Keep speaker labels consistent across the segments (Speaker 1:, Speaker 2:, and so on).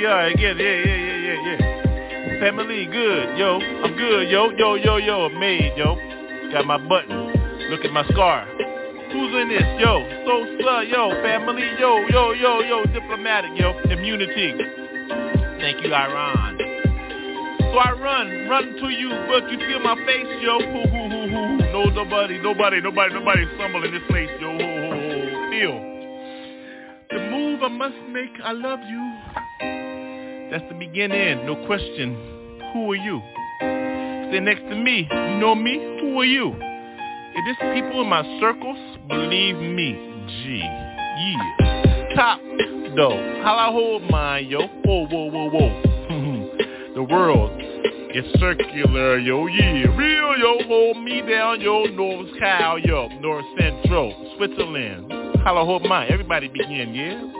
Speaker 1: We are again. Yeah, yeah, yeah, yeah, yeah. Family, good, yo. I'm good, yo, yo, yo, yo. I Made, yo. Got my button. Look at my scar. Who's in this? Yo, so slur, yo, family, yo, yo, yo, yo, diplomatic, yo, immunity. Thank you, Iran. So I run, run to you, but you feel my face, yo. Hoo, hoo, hoo, hoo. No, nobody, nobody, nobody, nobody stumble in this place, yo. Feel. The move I must make, I love you. That's the beginning, no question. Who are you? Stay next to me. You know me? Who are you? If this people in my circles, believe me, G, yeah. Top, though, how I hold mine, yo. Whoa, whoa, whoa, whoa. the world is circular, yo, yeah. Real, yo, hold me down, yo. North Cal, yo. North Central, Switzerland. I hold mine. Everybody begin, yeah?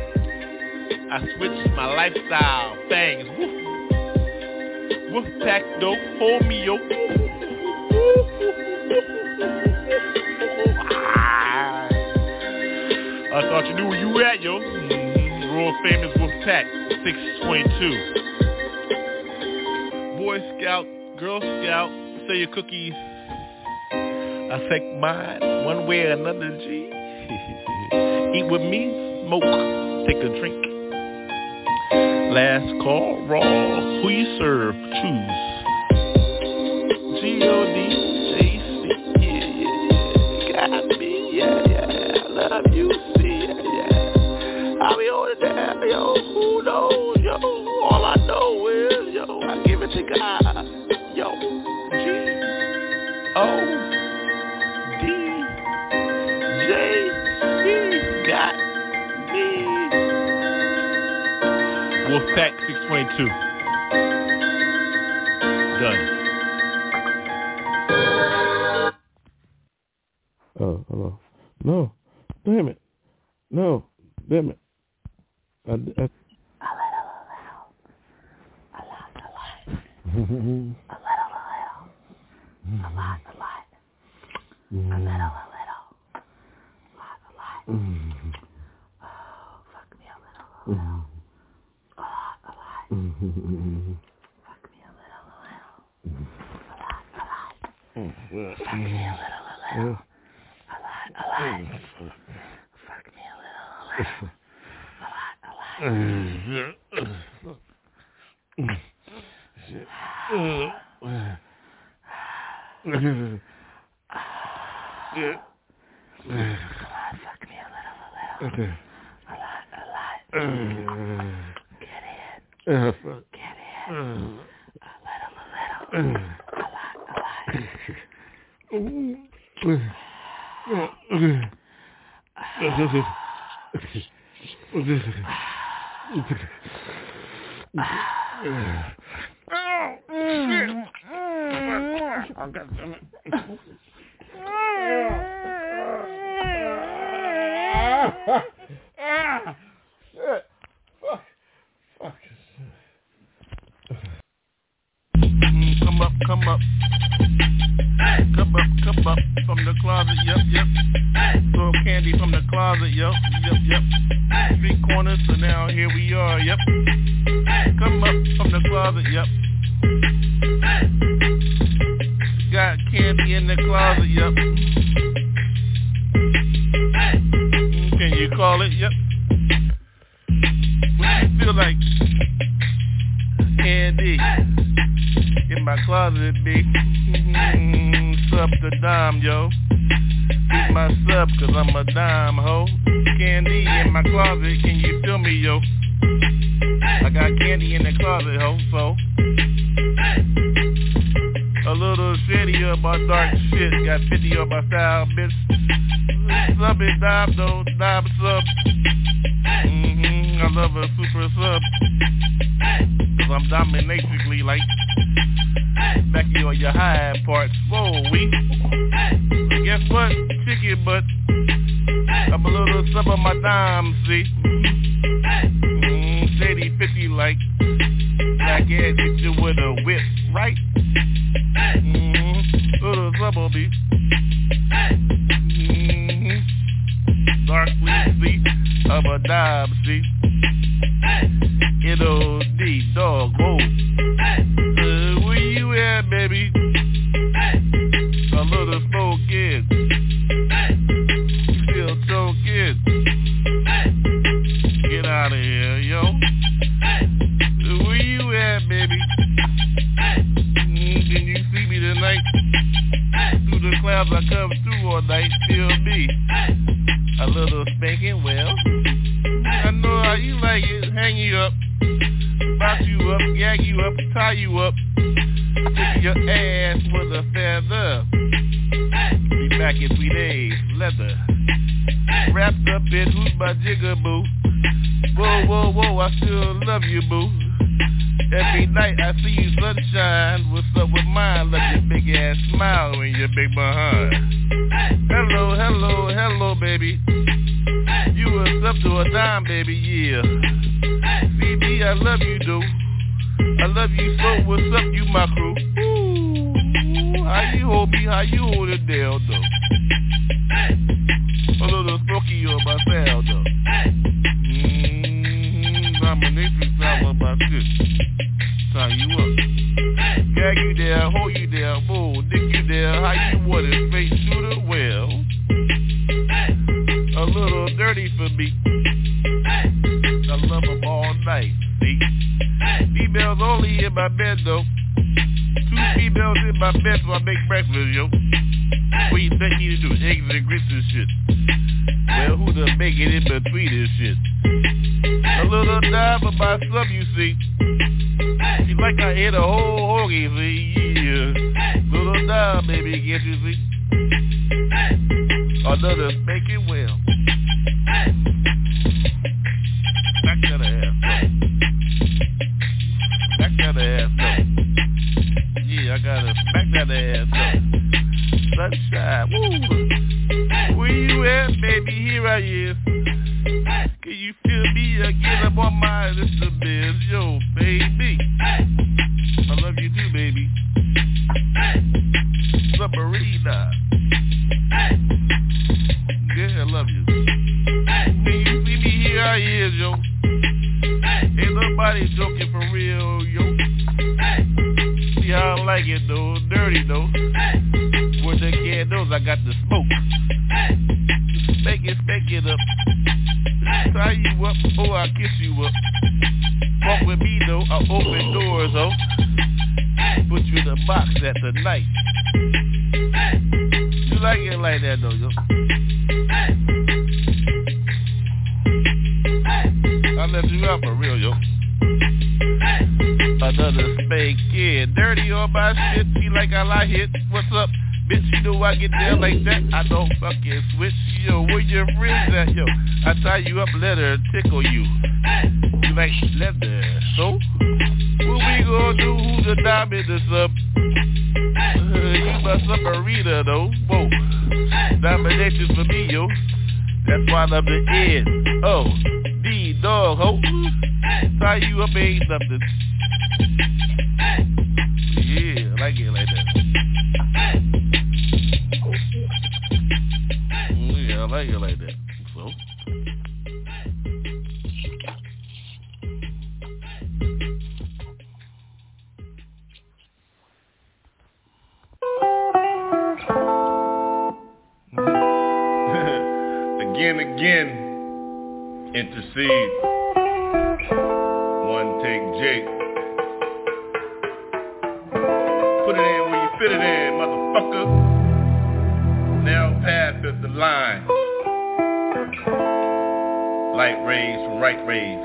Speaker 1: I switched my lifestyle. Fangs. Woof. Woof pack dope. Hold me yo. Ah. I thought you knew where you at, yo. Mm-hmm. Famous Wolf Pack, 622. Boy Scout, Girl Scout, say your cookies. Take mine one way or another, G. Eat with me, smoke, take a drink. Last call, raw. Who you serve, choose. G-O-D, J-C, yeah, yeah, got me, yeah, yeah, I love you, see, yeah, yeah. I'll be on it down, yo, who knows, yo, all I know is, yo, I give it to God,
Speaker 2: 22. Come on, fuck me a little, a little. A lot, a lot. Get in, get in. A little, a little. A lot, a lot.
Speaker 1: Mm, Come up, come up. Come up, come up from the closet, yep, yep. Throw candy from the closet, yep, Yeah, hit you with a whip, right? Mm-hmm. Little trouble beef. Mm-hmm. Dark sweet of a dive see. fix this shit? Well, who done make it in between this shit? A little dime my some, you see. She like I ate a whole hoagie, see? Yeah. Little dime, baby, get you, see? Another make it well. Back to the ass, though. Back to the ass. Yeah, I gotta back that ass. Sunshine, woo! yeah, baby, here I is. Can you feel me? again? I get up on my Elizabeth, yo, baby. I don't fucking switch, yo, where your friends at, yo? I tie you up, let her tickle you. You like leather, so? What we gonna do, who's the diamond or something? Uh, you my up though, whoa. Domination for me, yo. That's why I'm the end. Oh, D-dog, ho. Tie you up ain't nothing. MCs. One take Jake. Put it in where you
Speaker 3: fit it in, motherfucker. Narrow path is the line. Light rays from right rays,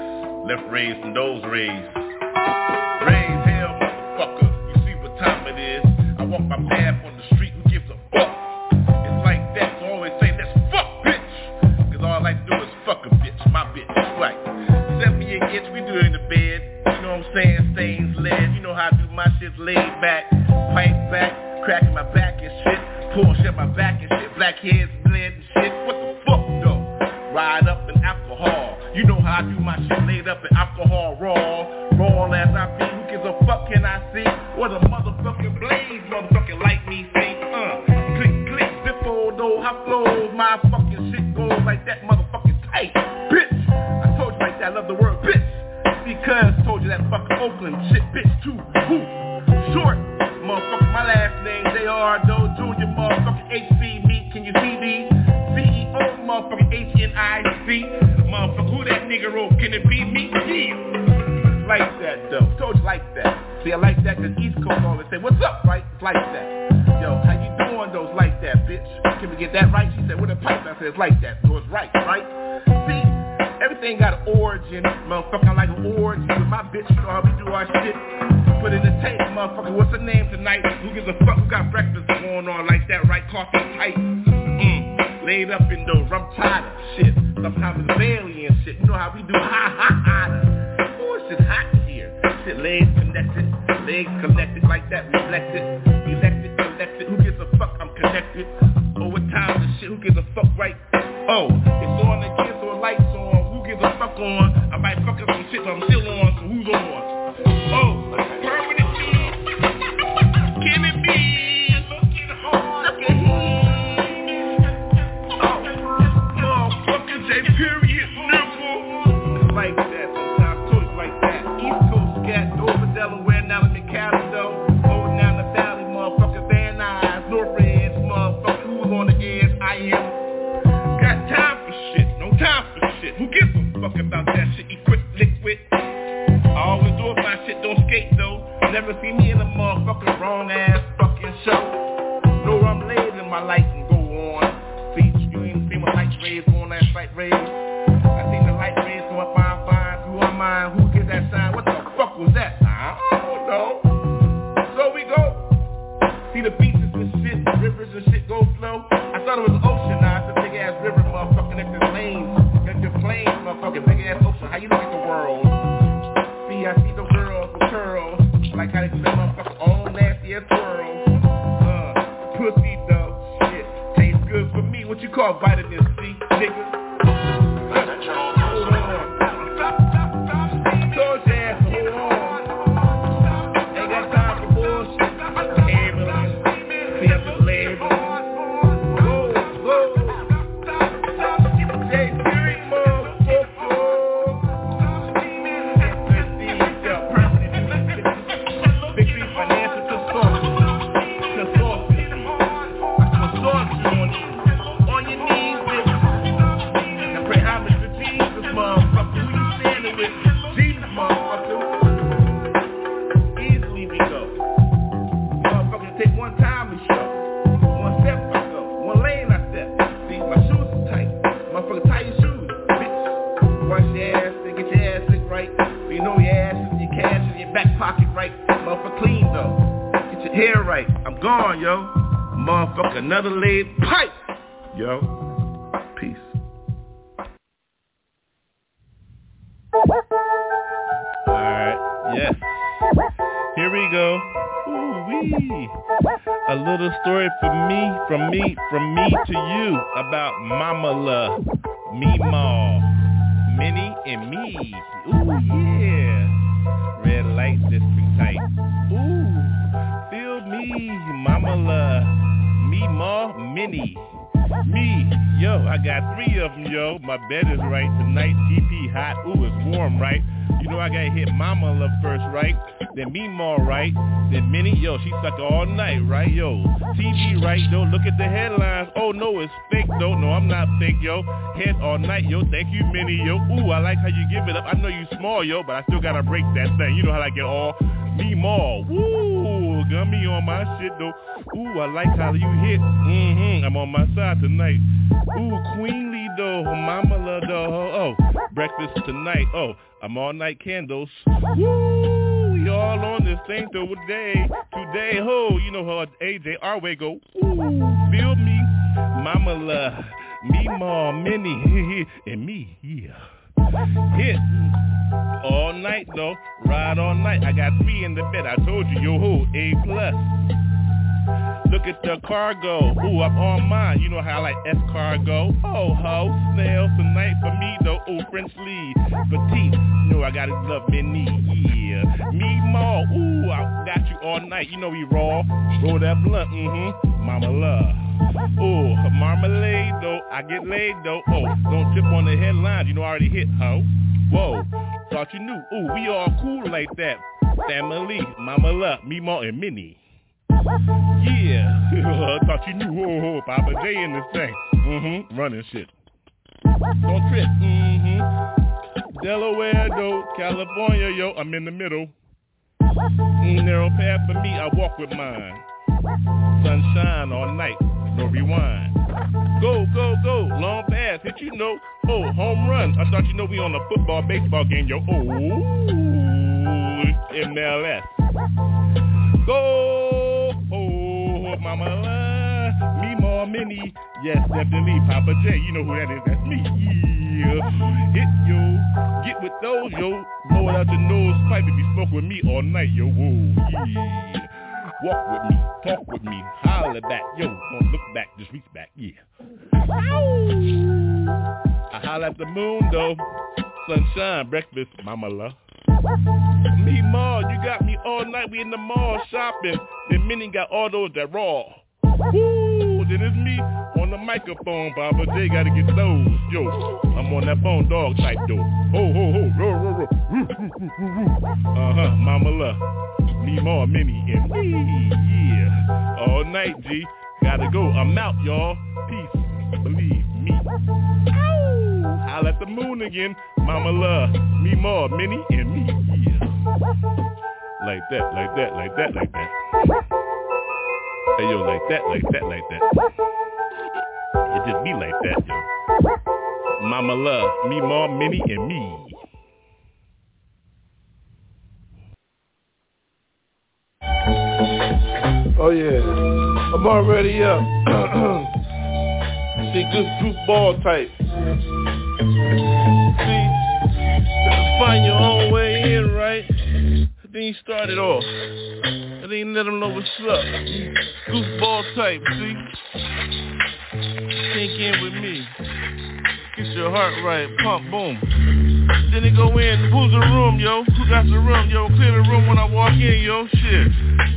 Speaker 3: left rays from those rays. Everything got an origin, motherfucker. I like an origin with my bitch. You know how we do our shit. Put in the tape, motherfucker. What's the name tonight? Who gives a fuck? Who got breakfast going on like that? Right, coffee tight. Mm. Laid up in the rum tighter shit. Sometimes it's Bailey and shit. You know how we do. Ha ha ha. Oh, it's just hot here. Shit, legs connected, legs connected like that. Reflected, elected, elected. Who gives a fuck? I'm connected. Over time, the shit. Who gives a fuck? Right. Oh, it's on again on. I might fuck up some shit, but I'm still on, so who's on? Oh, hit Mama love first, right? Then me more, right? Then Minnie, yo, she suck all night, right? Yo, TV, right? Yo, look at the headlines. Oh, no, it's fake, though. No, I'm not fake, yo. Head all night, yo. Thank you, Minnie, yo. Ooh, I like how you give it up. I know you small, yo, but I still got to break that thing. You know how I get all me more. Woo!
Speaker 1: gummy on my shit though. Ooh, I like how you hit. Mm-hmm, I'm on my side tonight. Ooh, queenly though, mama love though. Oh, breakfast tonight. Oh, I'm all night candles. Ooh we all on this thing today. Today, ho, you know how AJ Arway go. Ooh, feel me, mama love. Me, mom, Minnie, and me, yeah. Hit all night though, ride all night. I got three in the bed. I told you, yo ho, A plus. Look at the cargo. Ooh, I'm on mine. You know how I like S cargo. Oh ho, snails tonight for me though. Ooh, French lead, petite. You know I gotta love many. Yeah, me more. Ooh, I got you all night. You know we raw. Roll that blunt. Mm-hmm. Mama love. Ooh, marmalade though. I get laid though. Oh, don't tip on the headlines. You know I already hit, ho. Whoa, thought you knew. Ooh, we all cool like that. Family, Mama Love, me, Ma, and Minnie. Yeah, I thought you knew. Oh, Papa J in this thing. Mm-hmm, running shit. Don't trip. Mm-hmm. Delaware though, California, yo, I'm in the middle. Mm, narrow path for me, I walk with mine. Sunshine all night, no rewind. Go, go, go, long pass, hit you know. Oh, home run. I thought you know we on a football, baseball game, yo. Oh, MLS. Go, oh, mama, uh, me more mini. Yes, definitely, Papa J. You know who that is? That's me. Yeah, hit yo, get with those yo. Blow it out your nose, pipe if you smoke with me all night, yo. Whoa, yeah. Walk with me, talk with me, holler back, yo, don't look back, just reach back, yeah. I holler at the moon though, sunshine, breakfast, mama love. Me mall, you got me all night, we in the mall shopping, then Minnie got all those that raw. Woo, then it's me on the microphone, Papa J gotta get those, yo. I'm on that bone dog type though. Ho ho ho, row row row. Uh huh, mama love. Me more, Minnie and me, yeah. All night, G. Gotta go. I'm out, y'all. Peace. Believe me. I'll at the moon again. Mama love. Me more, Minnie and me, yeah. Like that, like that, like that, like that. Hey yo, like that, like that, like that. It just be like that, yo. Mama love, me, mom, Minnie, and me.
Speaker 4: Oh yeah, I'm already up.
Speaker 1: See, good group ball type. See, find your own way in, right? Then you start it off. And then let them know what's up. Goofball type, see? Sink in with me. Get your heart right, pump, boom. Then they go in, who's the room, yo? Who got the room, yo? Clear the room when I walk in, yo, shit.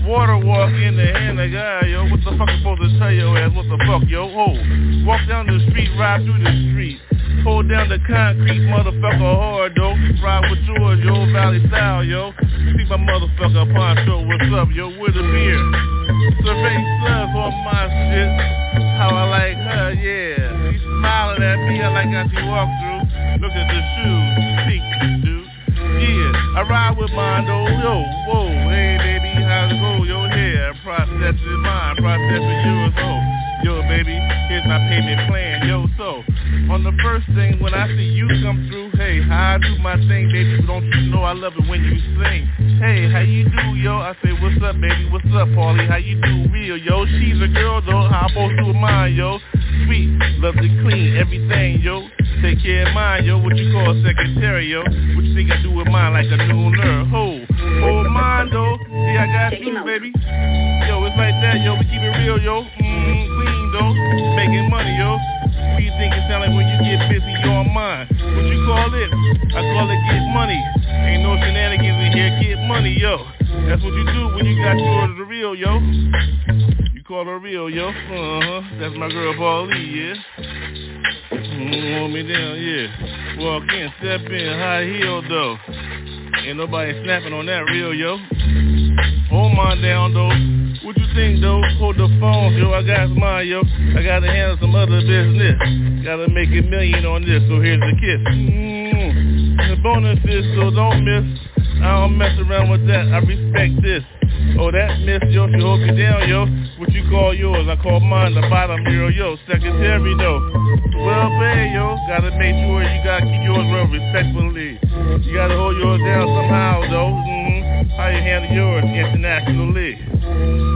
Speaker 1: Water walk in the hand of God, yo. What the fuck I'm supposed to tell your ass? What the fuck, yo? Oh, walk down the street, ride through the street. Pull down the concrete, motherfucker hard, though. Ride with George, yo, Valley style, yo. See my motherfucker poncho, what's up, yo, with a beer. Survey slugs on my shit. How I like her, yeah. She smiling at me, I like how she walk through. Look at the shoes, pink, dude. Yeah, I ride with though, yo, whoa. Hey, baby, how's it go, yo, yeah. Process is mine, process is yours, oh. Yo, baby, here's my payment plan, yo, so on the first thing when I see you come through, hey, how I do my thing, baby, don't you know I love it when you sing. Hey, how you do, yo? I say, what's up, baby, what's up, Paulie? How you do, real, yo? She's a girl, though, how I'm supposed to mine, yo? Sweet, love to clean everything, yo. Take care of mine, yo, what you call a secretary, yo? What you think I do with mine like a new nerve? Ho, hold mine, though. See, I got you, baby. Yo, it's like that, yo, we keep it real, yo. Mmm, clean, though. Making money, yo. What you think it sound like when you get busy, you on mine? What you call it? I call it get money. Ain't no shenanigans in here, get money, yo. That's what you do when you got yours the real, yo. You call her real, yo. Uh-huh. That's my girl Paulie, yeah. Mm, want me down, yeah. Walk in, step in, high heel though. Ain't nobody snapping on that real, yo. Hold mine down though. What you think though? Hold the phone, yo. I got mine, yo. I gotta handle some other business. Gotta make a million on this, so here's the kiss. Mm. The bonus is so don't miss. I don't mess around with that. I respect this. Oh, that miss, yo, she hold you down, yo. What you call yours? I call mine the bottom hero, yo. Secretary, though. Well paid, yo. Gotta make sure you gotta keep yours real respectfully. You gotta hold yours down somehow, though. Mm-hmm. How you handle yours internationally.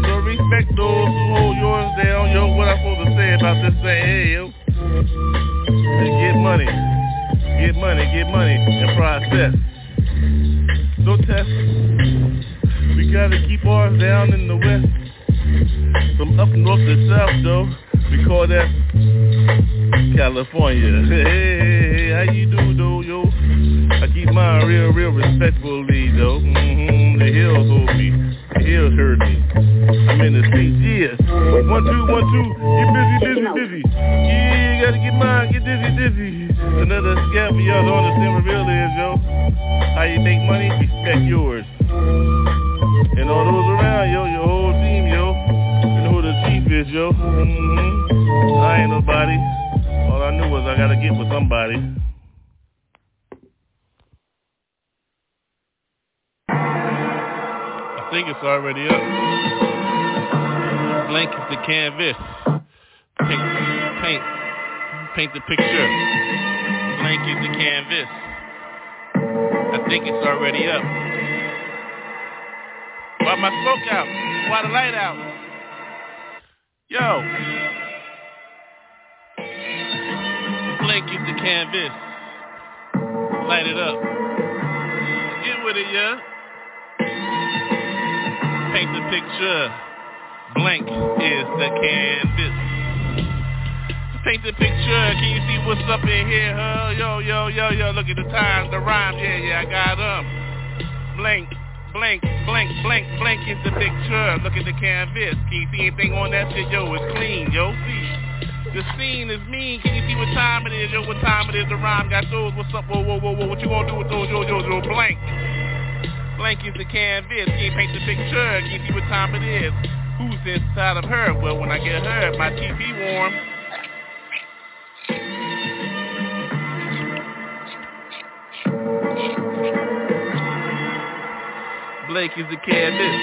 Speaker 1: So respect those who hold yours down, yo. What I supposed to say about this thing, hey, yo. Get money. Get money, get money, and process. No test. We gotta keep ours down in the west. From up north to south, though. We call that California. Hey, hey, hey, how you do, though, yo? I keep mine real, real respectfully, though. Mm-hmm. The hills hold me. The hills hurt me. I'm in the streets, yeah. One, two, one, two. Get busy, busy, busy. Yeah, gotta get mine. Get dizzy, dizzy. Another for y'all don't understand what real is, yo. How you make money? Respect yours. And all those around, yo, your whole team, yo. Know who the chief is, yo. Mm-hmm. I ain't nobody. All I knew was I gotta get with somebody. I think it's already up. Blank is the canvas. Paint, paint, paint the picture. Blank is the canvas. I think it's already up. Why my smoke out? Why the light out? Yo. Blank is the canvas. Light it up. Get with it, yeah. Paint the picture. Blank is the canvas. Paint the picture. Can you see what's up in here, huh? Yo, yo, yo, yo. Look at the time, the rhyme. Yeah, yeah, I got them. Blank, blank, blank, blank, blank is the picture. Look at the canvas. Can you see anything on that shit? Yo, it's clean. Yo, see. The scene is mean. Can you see what time it is? Yo, what time it is? The rhyme got those. What's up? Whoa, whoa, whoa, whoa. What you gonna do with those? Yo, yo, yo, blank. Blank is the canvas. Can you paint the picture? Can you see what time it is? Who's inside of her? Well, when I get her, my TV warm. Blake is the canvas.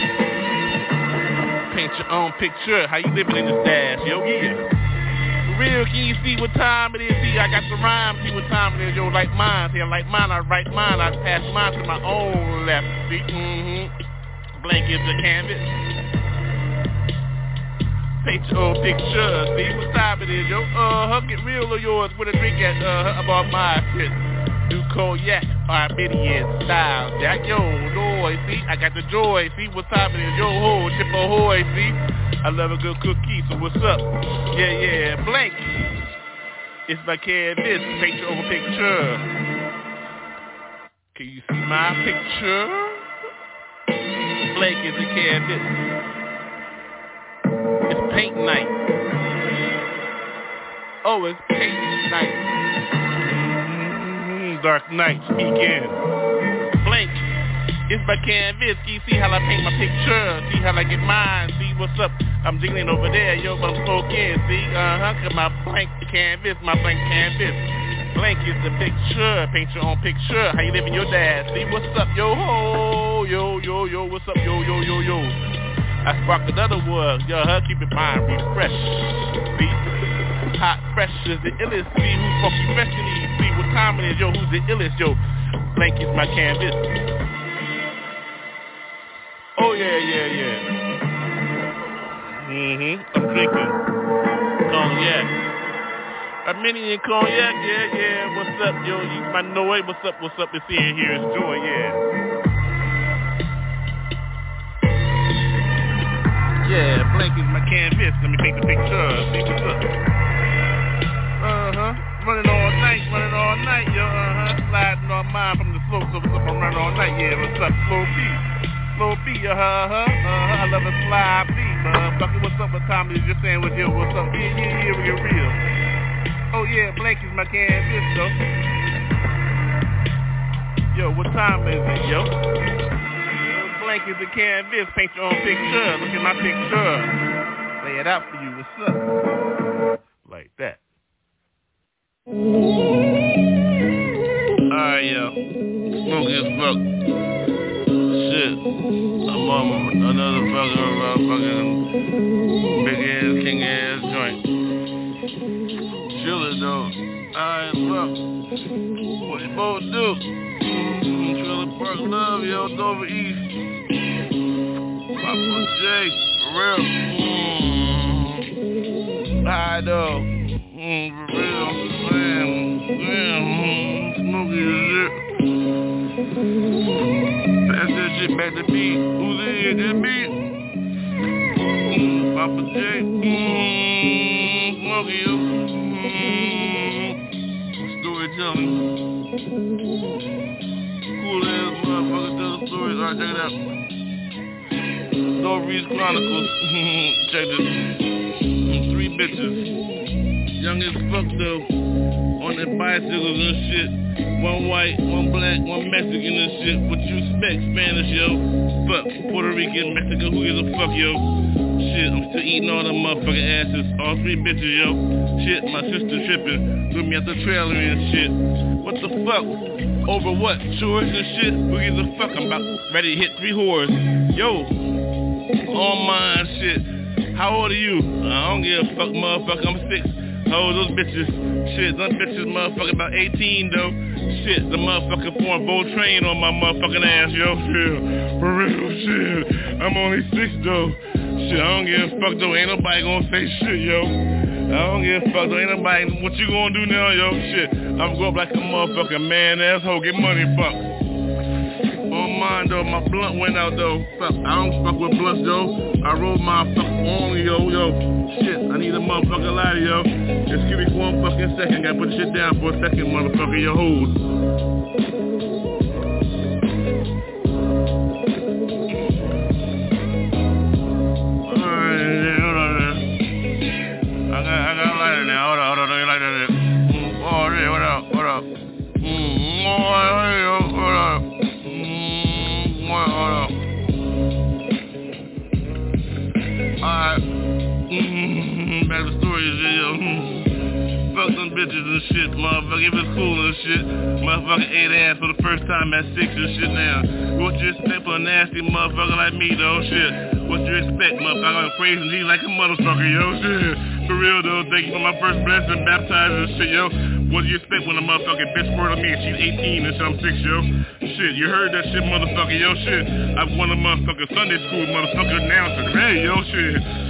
Speaker 1: Paint your own picture. How you living in the stash? Yo, yeah. Real, can you see what time it is? See, I got the rhyme. See what time it is? Yo, like mine. See, I like mine. I write mine. I pass mine to my own left. See, mm-hmm. Blank is the canvas. Paint your own picture. See what time it is? Yo, uh-huh. Get real of yours with a drink at, uh, about my shit. Do cognac, Armenian style. Jack, yo, joy, see, I got the joy, see what's happening, yo ho, chip ahoy, see, I love a good cookie, so what's up? Yeah, yeah, blank. It's my canvas, picture over picture. Can you see my picture? Blank is a canvas. It's paint night. Oh, it's paint night dark nights begin. Blank is my canvas. See how I paint my picture. See how I get mine. See what's up. I'm jiggling over there. Yo, I'm smoking. See, uh-huh. Cause my blank canvas, my blank canvas. Blank is the picture. Paint your own picture. How you living your dad? See what's up, yo ho, yo yo yo. What's up, yo yo yo yo? I spark another word. Yo, huh? Keep your mind refreshed. See hot, fresh is the illest. See who's funky fresh in these. See what time it is, yo. Who's the illest, yo? Blank is my canvas. Oh yeah, yeah, yeah. Mhm. I'm drinking cognac. Armenian cognac, yeah, yeah. What's up, yo? You my Noe. What's up? What's up? It's here. Here is joy, yeah. Yeah, blank is my canvas. Let me take the picture. See what's up. Uh-huh. Running all night, running all night, yo, uh-huh. Sliding on mine from the slopes of up. I'm running all night, yeah, what's up? Slow B. Slow B, uh-huh, uh-huh. I love a slide B, motherfucker. What's up? with time is your sandwich, yo? What's up? Yeah, yeah, yeah, we get real. Oh, yeah, blank is my canvas, though. Yo, what time is it, yo? Blank is canvas. Paint your own picture. Look at my picture. Lay it out for you. What's up? Alright, yo. Smoky as fuck. Shit. I'm on another motherfucker, motherfucking big ass, king ass joint. Chill it though. Alright, look. What you both do? Trailer Park Love, yo, Dover East. Papa J, for real. Mm. High though. Mm, for real, Pass that shit back to me. Who's in me. Mm, Papa J. Mm, smoky, yo. Mm, storytelling. Cool ass motherfucker tell the stories. Alright, check it out. Stories Chronicles. check this. Three bitches. Young as fuck though. On their bicycles and shit. One white, one black, one Mexican and shit. What you expect? Spanish, yo. Fuck. Puerto Rican, Mexican, who gives a fuck, yo? Shit, I'm still eating all them motherfucking asses. All three bitches, yo. Shit, my sister tripping. Threw me at the trailer and shit. What the fuck? Over what? Chores and shit? Who gives a fuck? I'm about ready to hit three whores. Yo. On mine, shit. How old are you? I don't give a fuck, motherfucker. I'm six. Oh, those bitches. Shit, them bitches motherfucker about 18, though. Shit, the motherfucker pouring bowl train on my motherfucking ass, yo. Shit, for real, shit. I'm only six, though. Shit, I don't give a fuck, though. Ain't nobody gonna say shit, yo. I don't give a fuck, though. Ain't nobody, what you gonna do now, yo? Shit, I'm going up like a motherfucking man asshole. Get money, fuck. On mine though, my blunt went out though. I don't fuck with blunts though. I rolled my fuck only yo, yo. Shit, I need a motherfucker lighter yo. Excuse me for one fucking second. Gotta put shit down for a second, motherfucker. Your hold. Bitches and shit, motherfucker. It's cool and shit, motherfucker ate ass for the first time at six and shit now. What you expect for a nasty motherfucker like me, though, shit? What you expect, motherfucker? I'm praising G like a motherfucker, yo, shit. For real, though, thank you for my first blessing, baptized and shit, yo. What do you expect when a motherfucking bitch squirt on me and she's 18 and shit, I'm six, yo? Shit, you heard that shit, motherfucker, yo, shit. I'm one of motherfucking Sunday school motherfucker announcer. Hey, yo, shit.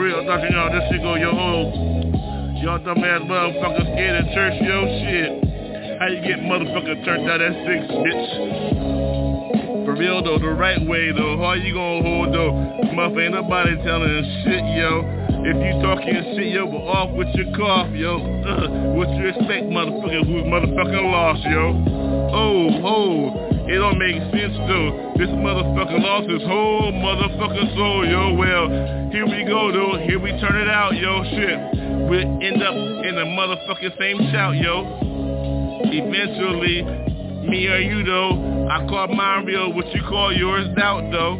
Speaker 1: Real, Dr. Y'all, this shit go, yo, oh. Y'all dumbass motherfuckers scared of church, yo, shit. How you get motherfucker turned out at six, bitch? For real though, the right way though, how you gonna hold though? Motherfucker, ain't nobody telling shit, yo. If you talking shit, yo, but off with your cough, yo. Uh, what you expect, motherfucker, who's motherfucking lost, yo? Oh, oh. It don't make sense though. This motherfucker lost his whole motherfucking soul, yo. Well, here we go though. Here we turn it out, yo. Shit. We end up in the motherfucking same shout, yo. Eventually, me or you though, I call mine real. What you call yours doubt though.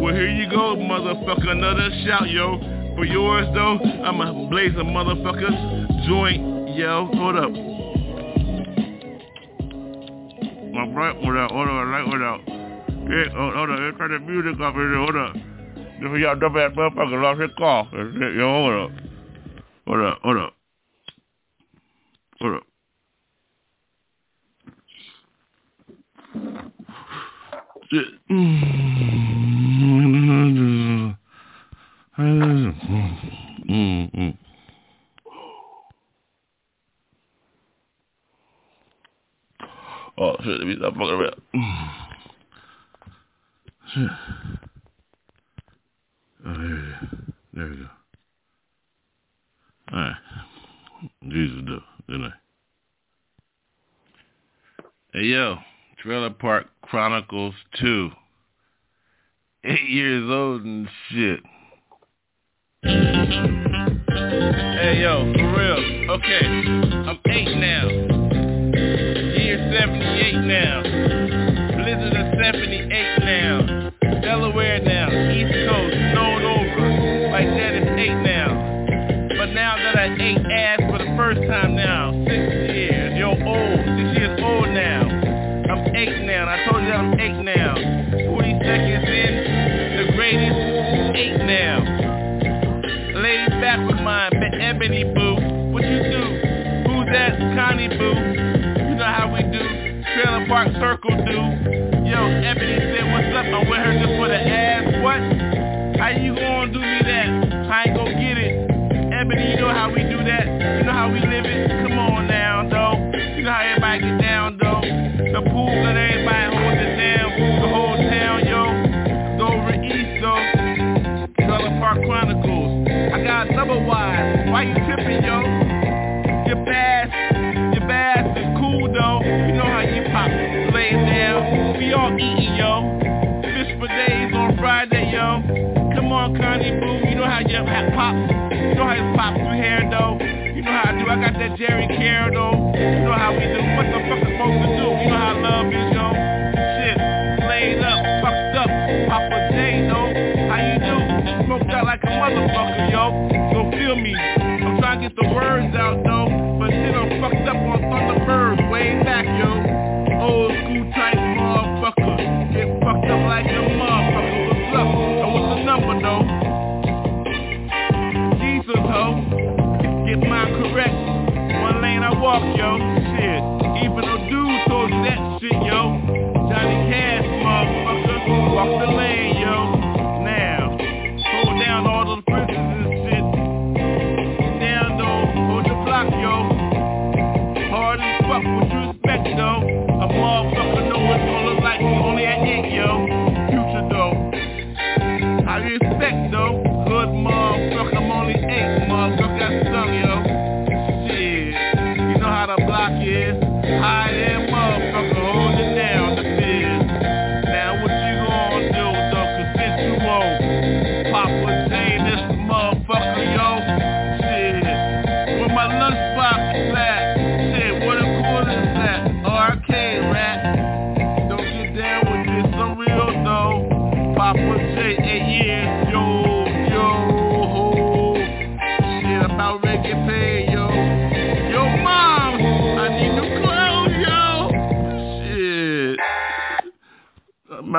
Speaker 1: Well, here you go, motherfucker. Another shout, yo. For yours though, blaze a motherfucker's joint, yo. Hold up. Right one out, hold on, right one out. Yeah, hold, hold on, let's turn the music up in there, hold up. This y'all dumb ass motherfucker lost his it, yo, hold up. Hold up, hold up. Hold up. Shit. Mm-hmm. Oh shit, let me stop fucking around. Shit. Oh, there, there we go. Alright. Jesus though, good night. Hey yo, Trailer Park Chronicles 2. Eight years old and shit. Hey yo, for real. Okay, I'm eight now. Year 78 now. Blizzard of 78 now. Delaware now. East Coast, snowed over. Like that is eight now. But now that I ate ass for the first time now,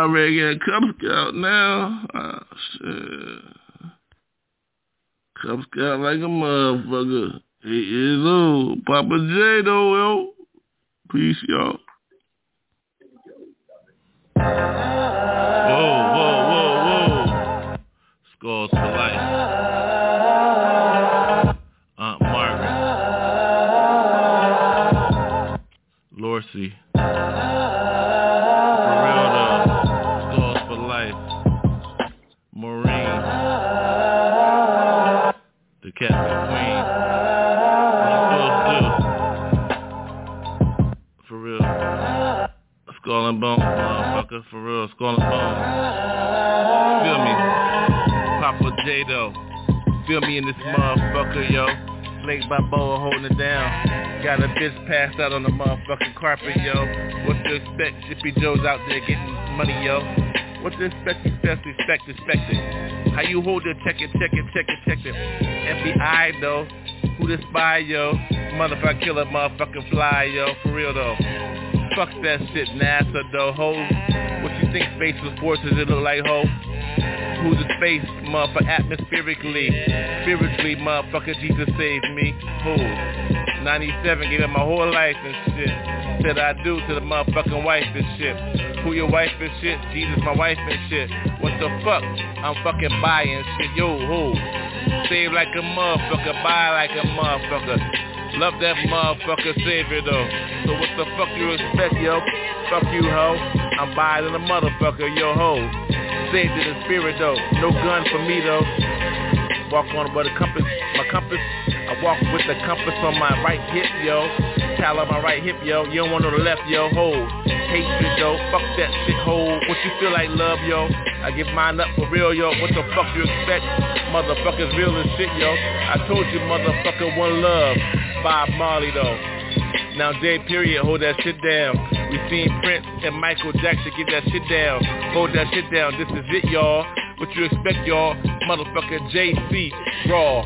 Speaker 1: I'm about ready to get a Cub Scout now. Oh, shit. Cub Scout like a motherfucker. Eight years old. Papa J though, yo. Peace, y'all. Whoa, whoa, whoa, whoa. Skulls for life. Aunt Margaret. Lorcy. Motherfucker. For real. Skull and bones. Feel me? Papa J though. Feel me in this motherfucker, yo. Blake Balboa holding it down. Got a bitch passed out on the motherfucking carpet, yo. What to expect? Jippy Joe's out there getting money, yo. What to expect? Expect, expect, expect it. How you hold it? Check it, check it, check it, check it. FBI though. Who this spy, yo? Motherfucker killer, motherfucking fly, yo. For real though. Fuck that shit, NASA though, ho. Think space was for? Does it look like, ho? Who's the space, motherfucker, atmospherically? Spiritually, motherfucker, Jesus saved me. Who? 97, gave up my whole life and shit. Said I do to the motherfucking wife and shit. Who your wife and shit? Jesus, my wife and shit. What the fuck? I'm fucking buying shit. Yo, who? Save like a motherfucker, buy like a motherfucker. Love that motherfucker savior though. So what the fuck you expect, yo? Fuck you, ho. I'm buying a motherfucker, yo, ho. Saved in the spirit though. No gun for me though. Walk on with a compass, my compass. I walk with the compass on my right hip, yo. Cal on my right hip, yo. You don't want no the left, yo. Hold. Hatred, yo. Fuck that shit, hold. What you feel like love, yo? I give mine up for real, yo. What the fuck you expect? Motherfuckers real as shit, yo. I told you, motherfucker, one love. Bob Marley, though. Now J period, hold that shit down. We seen Prince and Michael Jackson get that shit down. Hold that shit down. This is it, y'all. What you expect, y'all? Motherfucker JC, raw.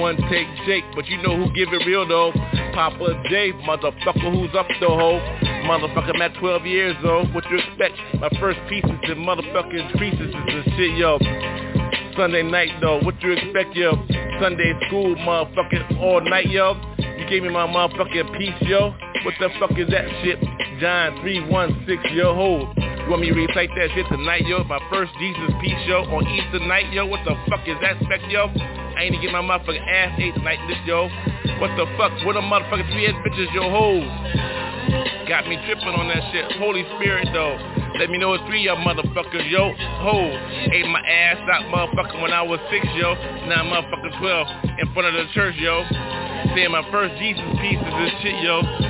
Speaker 1: One take Jake, but you know who give it real though. Papa J, motherfucker, who's up the hoe? Motherfucker, I'm at 12 years old. What you expect? My first pieces and motherfucking creases and shit, yo. Sunday night though, what you expect, yo? Sunday school, motherfucking all night, yo. You gave me my motherfucking piece, yo. What the fuck is that shit? John 316, yo, hold. Want me recite that shit tonight, yo? My first Jesus piece, yo, on Easter night, yo. What the fuck is that spec, yo? I ain't to get my motherfucking ass ate tonight, this, yo. What the fuck? What a motherfucking three ass bitches, yo, hoes. Got me tripping on that shit. Holy Spirit, though. Let me know it's three y'all motherfuckers, yo. Ho, ate my ass out, motherfucker, when I was six, yo. Now motherfucking 12 in front of the church, yo. Saying my first Jesus pieces and shit, yo.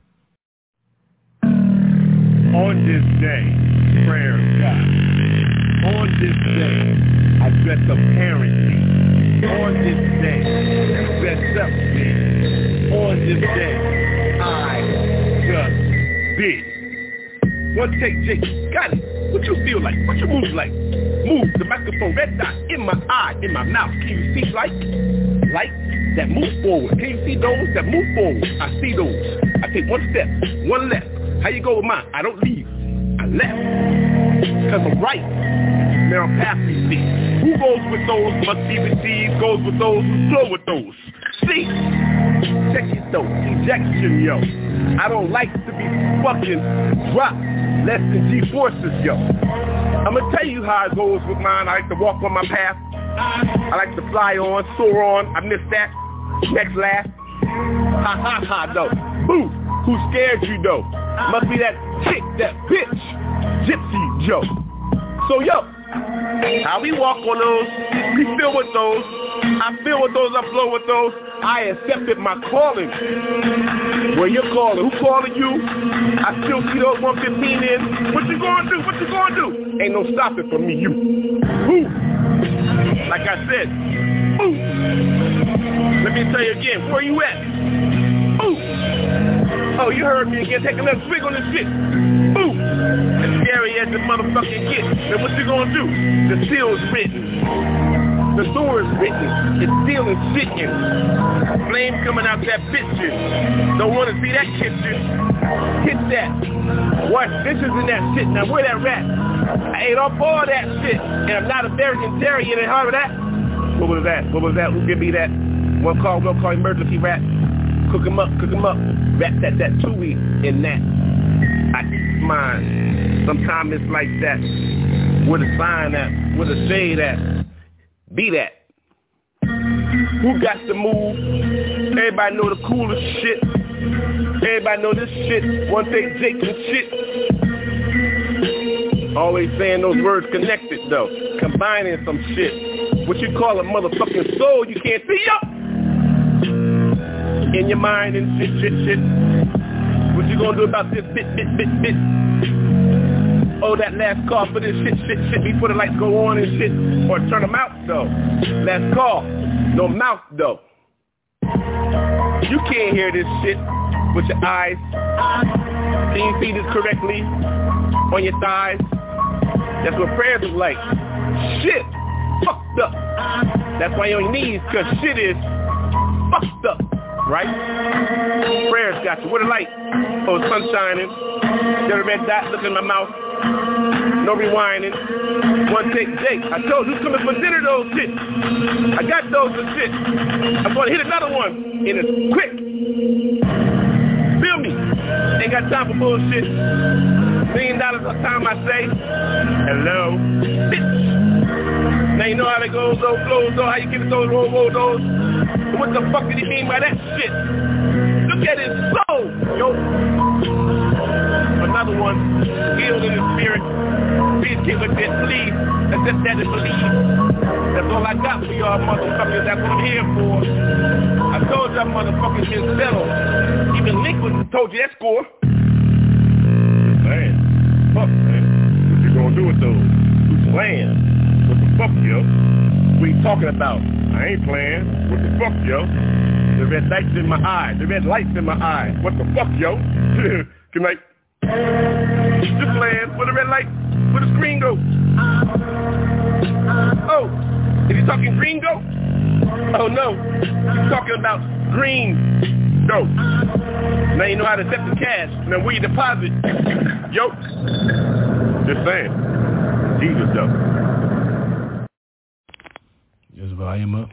Speaker 3: On this day, prayer God. On this day, I dress up parenting. On this day, I dress up me. On this day, I just did. One take, Jake. Got it. What you feel like? What you move like? Move the microphone, red dot in my eye, in my mouth. Can you see light? Light that move forward. Can you see those that move forward? I see those. I take one step, one left. How you go with mine? I don't leave. I left. Cause I'm right. Now I'm past these. Who goes with those must be received, goes with those who flow with those. See? Check it though. Ejection, yo. I don't like to be fucking dropped less than G-forces, yo. I'm gonna tell you how it goes with mine. I like to walk on my path. I like to fly on, soar on. I miss that. Next laugh. Ha ha ha though. Boo. Who scared you though? Must be that chick, that bitch. Gypsy Joe. So yo, how we walk on those, we feel with those. I feel with those, I flow with those. I accepted my calling. Where you calling? Who calling you? I still see those 115 in. What you gonna do? What you gonna do? Ain't no stopping for me, you. Who? Like I said, who? Let me tell you again, where you at? Who? Oh, you heard me again. Take another swig on this shit. Boom. Scary as the motherfucking get. Then what you gonna do? The seal's written. The door is written. It's still is sitting. Flame coming out that bitchin'. Don't wanna see that kitchen. Hit that. What? This isn't that shit. Now where that rat? I ate up all that shit. And I'm not a vegetarian and how of that? What was that? What was that? Who give me that? One call, one call emergency rat. Cook 'em up, cook 'em up. Wrap that, that tui in that. I eat mine. Sometimes it's like that. Where the sign at? Where the shade at? Be that. Who got the move? Everybody know the coolest shit. Everybody know this shit. One thing Jake and shit. Always saying those words connected though. Combining some shit. what you call a motherfucking soul you can't see up in your mind and shit, shit, shit. What you gonna do about this bit, bit, bit, bit? Oh, that last call for this shit, shit, shit before the lights go on and shit. Or turn them out, though. Last call. No mouth, though. You can't hear this shit with your eyes. Can you see this correctly on your thighs? That's what prayers is like. Shit fucked up. That's why you're on your knees, cause shit is fucked up. Right? Prayers got you. What a light. Oh, sun shining. Got a dot, look in my mouth. No rewinding. One take, Jake. I told you, coming for dinner, those shit. I got those and shit. I'm going to hit another one. And it's quick. Feel me. Ain't got time for bullshit. Million dollars a time I say, hello, bitch. Now you know how they go, those flows, though, how you get those, roll, roll, those. What the fuck did he mean by that shit? Look at his soul, yo. Another one, healed in his spirit. Please get with it, please. Accept that and believe. That's all I got for y'all motherfuckers. That's what I'm here for. I told y'all motherfuckers been settled. Even Lincoln told you that score. Man, fuck, man. What you gonna do with those? Who's playing? Yo? You talking about? I ain't playing. What the fuck, yo? The red lights in my eye. The red lights in my eye. What the fuck, yo? Good night. Just playing. Where the red light? Where the screen go? Oh, is he talking green go? Oh no, he's talking about green go. Now you know how to set the cash. Now where you deposit? Yo, just saying. Jesus though.
Speaker 1: Volume up.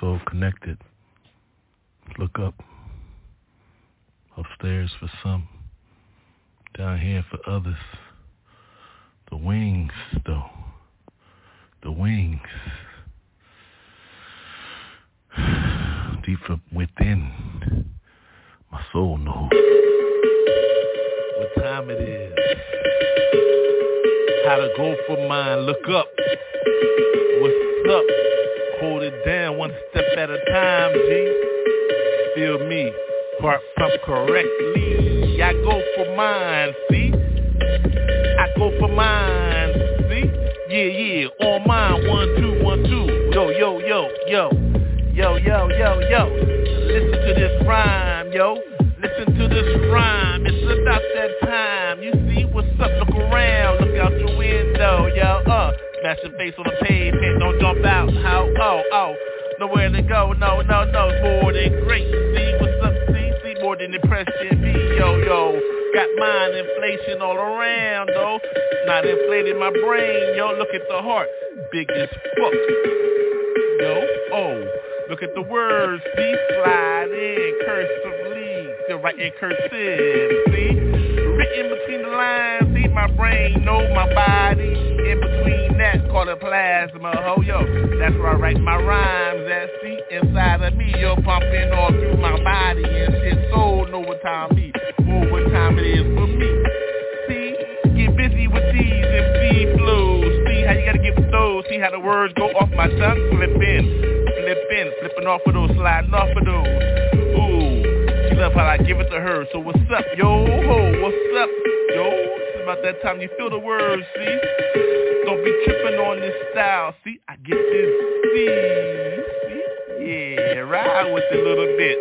Speaker 1: So connected. Look up. Upstairs for some. Down here for others. The wings, though. The wings. Deep within. My soul knows what time it is. How to go for mine. Look up. What's up? Hold it down one step at a time, G. Feel me. Part from correctly. I go for mine, see? I go for mine, see? Yeah, yeah, on mine, one, two, one, two. Yo, yo, yo, yo. Yo, yo, yo, yo. Listen to this rhyme, yo. Listen to this rhyme. It's about that time. You what's up? Look around. Look out your window, yo. Uh, smash your face on the pavement. Don't jump out. How? Oh, oh. Nowhere to go. No, no, no. More than great. See what's up? See, see more than impressing me. Yo, yo. Got mind inflation all around, though. Not inflating my brain, yo. Look at the heart. Big as fuck. Yo, oh. Look at the words, Be slide in cursively, still writing cursive, see, written between the lines, see, my brain know my body, in between that, call it plasma, ho, yo, that's where I write my rhymes at, see, inside of me, You're pumping all through my body. And shit, soul know what time me, oh, what time it is for me, see, get busy with these MC flows, see how you gotta get with those, see how the words go off my tongue, flipping, flipping, flipping off of those, sliding off of those. How I give it to her. So what's up, yo? Ho, what's up, yo? It's about that time you feel the words, see? Don't be tripping on this style, see? I get this, see? See? Yeah, ride with it a little bit.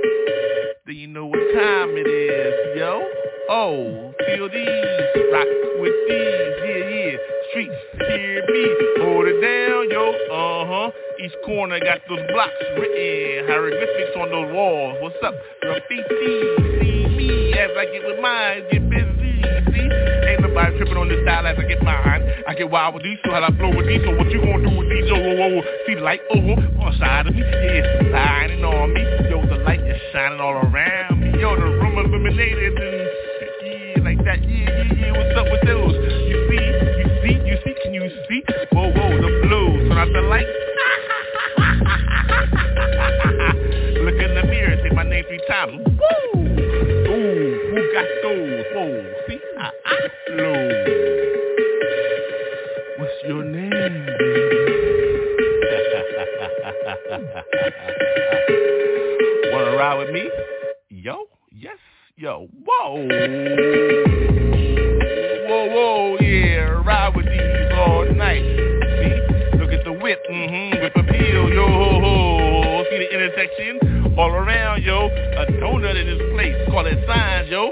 Speaker 1: Then you know what time it is, yo? Oh, feel these, rock with these, yeah, yeah. Streets, hear me, hold it down, yo, uh-huh. Each corner got those blocks written, hieroglyphics on those walls. What's up? Graffiti, see me as I get with mine, get busy, see? Ain't nobody tripping on this style as I get mine. I get wild with these, so how I flow with these, so what you gonna do with these? Yo, whoa, whoa, whoa. See the light, oh, oh, on side of me, yeah, it's shining on me. Yo, the light is shining all around me. Yo, the room illuminated and yeah, like that, yeah, yeah, yeah, what's up with those? You see, out the light. Look in the mirror say my name three times. Woo! Ooh, who got those? Whoa, see, I, I know. What's your name, baby? Wanna ride with me? Signs, yo.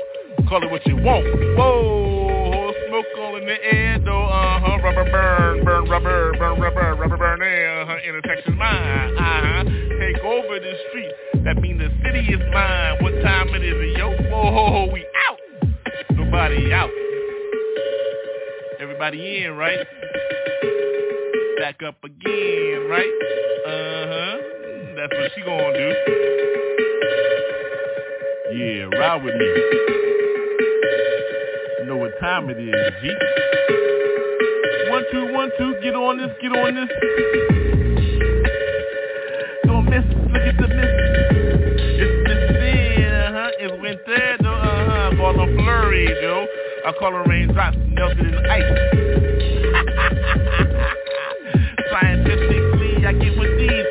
Speaker 1: Call it what you want. Whoa, smoke all in the air, though, uh-huh. Rubber burn, burn rubber, burn rubber, rubber burn air, uh-huh. Intersection mine, uh-huh. Take over the street. That mean the city is mine. What time it is, yo? Whoa, we out. Nobody out. Everybody in, right? Back up again, right? Uh-huh. That's what she gonna do. Yeah, ride with me. Know what time it is, G. One, two, one, two, get on this, get on this. Don't miss, look at the miss. It's Miss Sin, uh-huh. It's winter, though, uh-huh. Call them flurries, yo. I call them raindrops melted in ice. Scientifically, I get with these,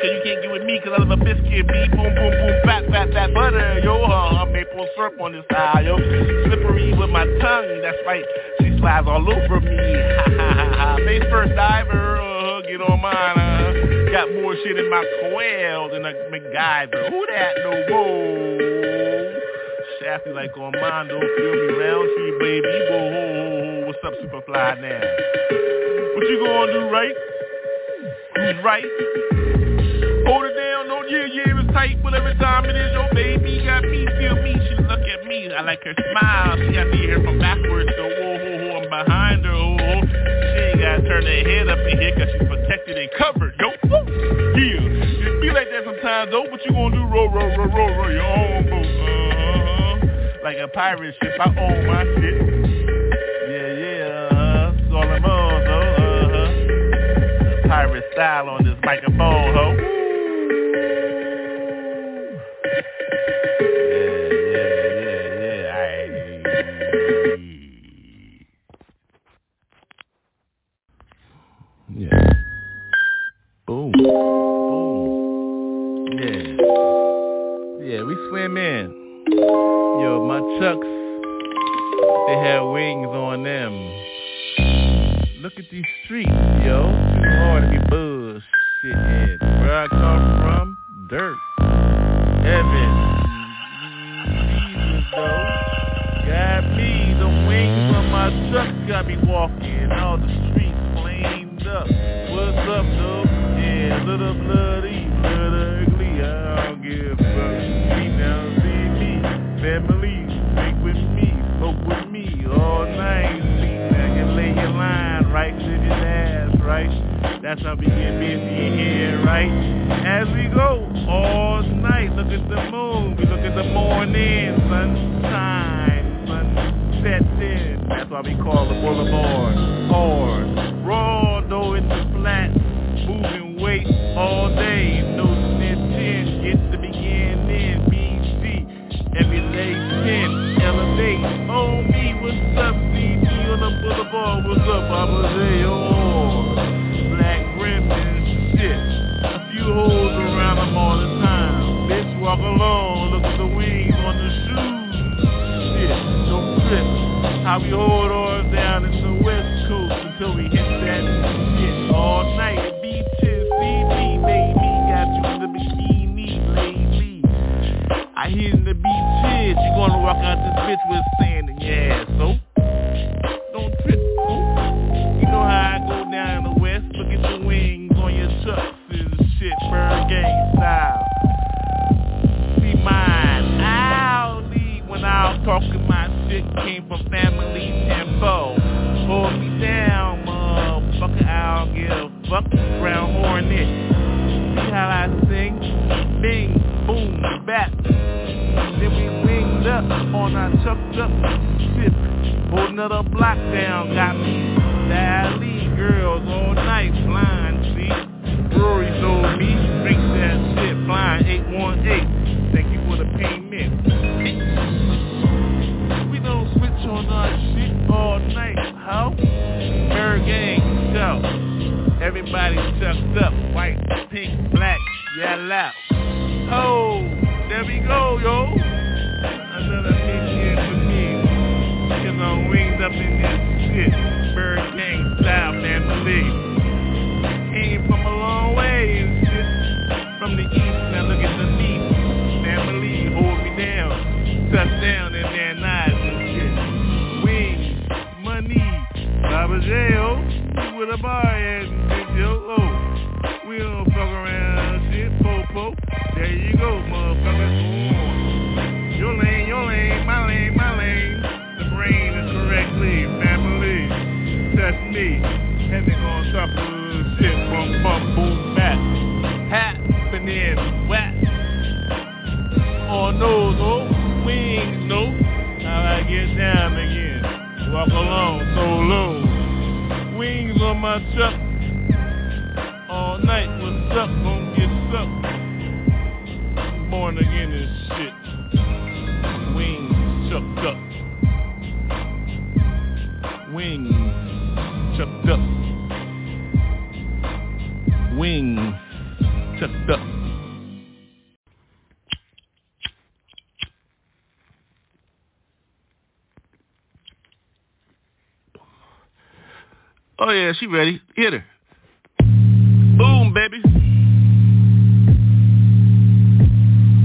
Speaker 1: I love a biscuit, beat, boom, boom, boom, fat, fat, fat butter, yo, uh, maple syrup on this side, yo, slippery with my tongue, that's right, she slides all over me, ha, ha, ha, ha, face first diver, uh, get on mine, uh, got more shit in my coil than a MacGyver, who that, no, whoa, Shafty like on feel me, Roundtree, baby, whoa, what's up, Superfly now, what you gonna do, right? Who's right? Tight, every time it is your baby. Got me, feel me, she look at me, I like her smile, she got me here from backwards, so whoa, whoa, whoa, I'm behind her, whoa, she ain't gotta turn her head up in here, cause she's protected and covered, yo, woo, yeah, it be like that sometimes, though, what you gonna do, row, row, row, row, row, your own boat, uh-huh, like a pirate ship, I own my shit, yeah, yeah, uh-huh, that's all I'm on, though, uh-huh, pirate style on this microphone, ho. In. Yo, my chucks, they have wings on them. Look at these streets, yo. Too hard to be bullshitting. Where I come from, dirt. Heaven. Jesus, though. Got me, the wings on my truck got me walking. All the streets flamed up. What's up, though? Yeah, little blood ass, right? That's how we get busy here, right? As we go all night, look at the moon, we look at the morning, sunshine, sunset in. That's why we call the boulevard. Hard. Raw though the flat, moving weight all day, no snitching, get the beginning, BC, emulation, elevate, oh me, what's up, CG on the boulevard, what's up, Papa J, oh, how we hold ours down in the west coast until we hit that shit all night, beaches, CD, baby, got you in the bikini lately. I hit in the beaches, you gonna walk out this bitch with sand in your ass, so chucked up ship. Hold another block down, got me. Dally girls oh. Oh yeah, she ready. Hit her. Boom, baby.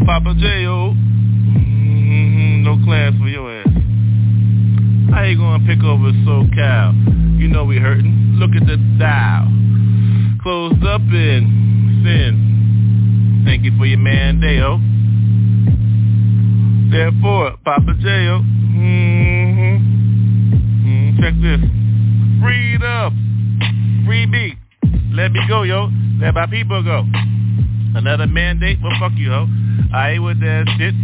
Speaker 1: Papa J.O. Mm-hmm, no class for your ass. How you gonna pick over SoCal? You know we hurting. Look at the dial. Closed up in sin. Thank you for your man, Deo. Therefore, Papa J.O. Mm-hmm. Mm, check this. Freedom. Free me. Let me go, yo. Let my people go. Another mandate? Well, fuck you, ho. I ain't with that shit.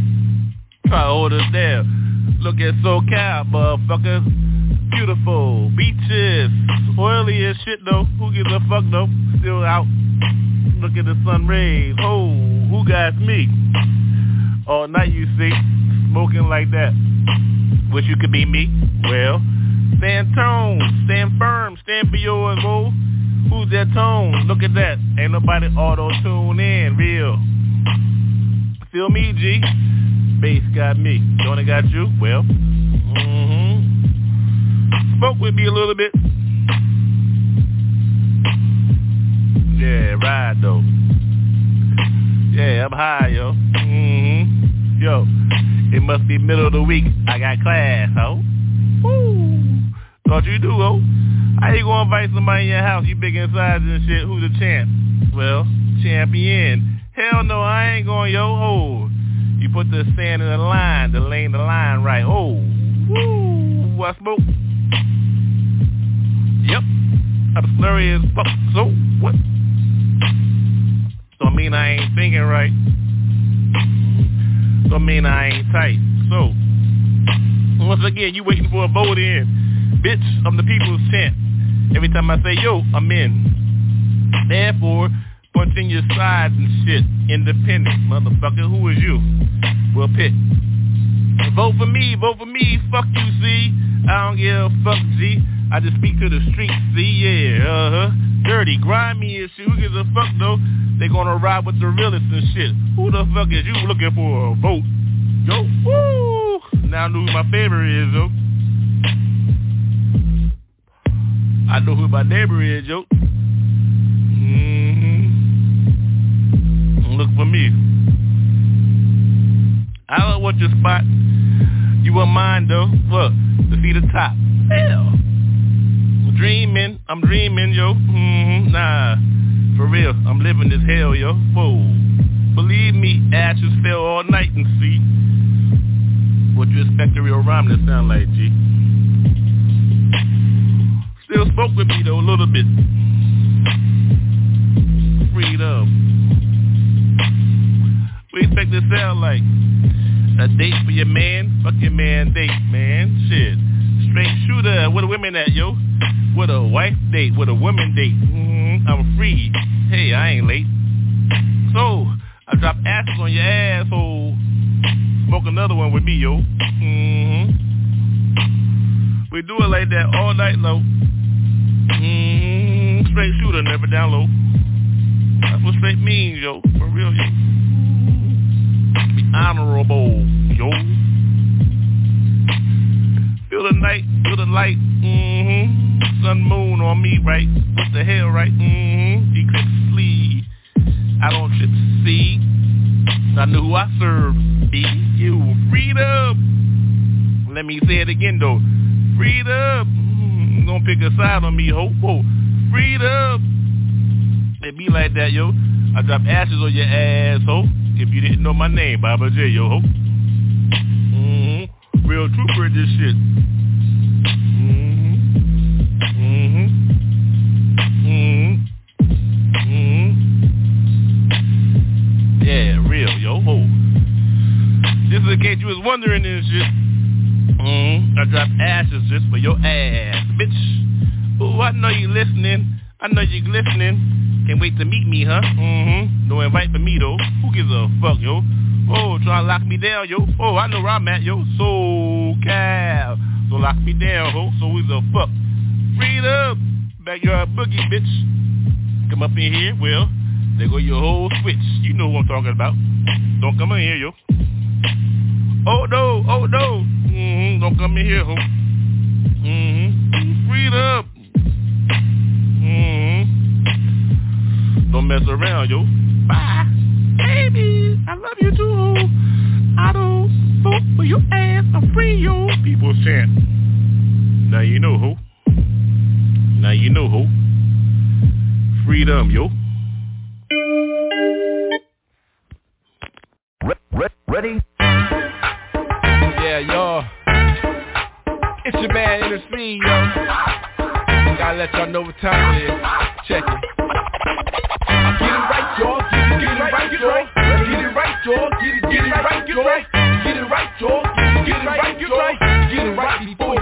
Speaker 1: Try us down. Look at SoCal, motherfuckers. Beautiful. Beaches. Oily as shit, though. Who gives a fuck, though? Still out. Look at the sun rays. Oh, who got me? All night, you see. Smoking like that. Wish you could be me. Well, stand tone. Stand firm. Stand for yours, oh. Who's that tone? Look at that. Ain't nobody auto-tune in. Real. Feel me, G? Bass got me. It got you? Well, mm-hmm. Spoke with me a little bit. Yeah, ride though. Yeah, I'm high, yo. Mm-hmm. Yo, it must be middle of the week. I got class, ho. Woo. Thought you do, ho. How you gonna invite somebody in your house? You big in size and shit. Who's the champ? Well, champion. Hell no, I ain't going, yo. Oh, you put the sand in the line, the lane, the line right. Oh, woo, I smoke. Yep, I'm slurry as fuck. So what? Don't mean I ain't thinking right. Don't mean I ain't tight. So once again, you waiting for a vote in. Bitch, I'm the people's champ. Every time I say yo, I'm in. Therefore, punching your sides and shit. Independent, motherfucker. Who is you? Well, pick. Vote for me, vote for me. Fuck you, see. I don't give a fuck, G. I just speak to the streets, see, yeah, uh-huh. Dirty, grimy and shit. Who gives a fuck, though? They gonna ride with the realists and shit. Who the fuck is you looking for a vote? Yo, woo! Now I know who my favorite is, though. I know who my neighbor is, yo. Mm-hmm. Look for me. I don't want your spot. You want mine, though. Look, to see the top. Hell. I'm dreaming. I'm dreaming, yo. Mm-hmm. Nah. For real. I'm living this hell, yo. Whoa. Believe me, ashes fell all night and see. What you expect a real rhyme to sound like, G? Still spoke with me though a little bit. Freedom. We expect this sound like a date for your man, fuck your man date, man. Shit. Straight shooter, where the women at, yo? With a wife date, with a woman date. Mm-hmm. I'm free. Hey, I ain't late. So, I drop asses on your asshole. Smoke another one with me, yo. Mm-hmm. We do it like that all night long. Mm-hmm. Straight shooter, never down low. That's what straight means, yo. For real, yo. Be honorable, yo. Feel the night, feel the light, mm-hmm. Sun, moon on me, right? What the hell, right? Mm-hmm. Eclipse sleeve. I don't trip see. I know who I serve. Be you. Freedom. Let me say it again, though. Freedom. Gonna pick a side on me, ho. Whoa. Freedom. It be like that, yo. I drop ashes on your ass, ho. If you didn't know my name, Papa J, yo, ho. Mm-hmm. Real trooper this shit. Mm-hmm. Mm-hmm. Mm-hmm. Yeah, real, yo, ho. Just in case you was wondering this shit. Mm-hmm. I drop ashes just for your ass, I know you listening. I know you listening. Can't wait to meet me, huh? Mm-hmm. No invite for me, though. Who gives a fuck, yo? Oh, try to lock me down, yo. Oh, I know where I'm at, yo. So cal. So lock me down, ho. So who's a fuck? Freedom. Backyard boogie, bitch. Come up in here, well, there go your whole switch. You know who I'm talking about. Don't come in here, yo. Oh no, oh no. Mm-hmm. Don't come in here, ho. Mm-hmm. Freedom. Mm-hmm. Don't mess around, yo. Bye. Baby, I love you too. I don't vote for your ass. I'm free, yo. People chant. Now you know who. Now you know who. Freedom, yo.
Speaker 5: Ready?
Speaker 6: Yeah, y'all. It's your man MC, yo. Gotta let y'all know what time it is. Check it. Get it right, y'all. Get it, get it right, y'all. Get it right, y'all. Get it, get it right, y'all. Get it right, y'all. Get it right, y'all. Get it right before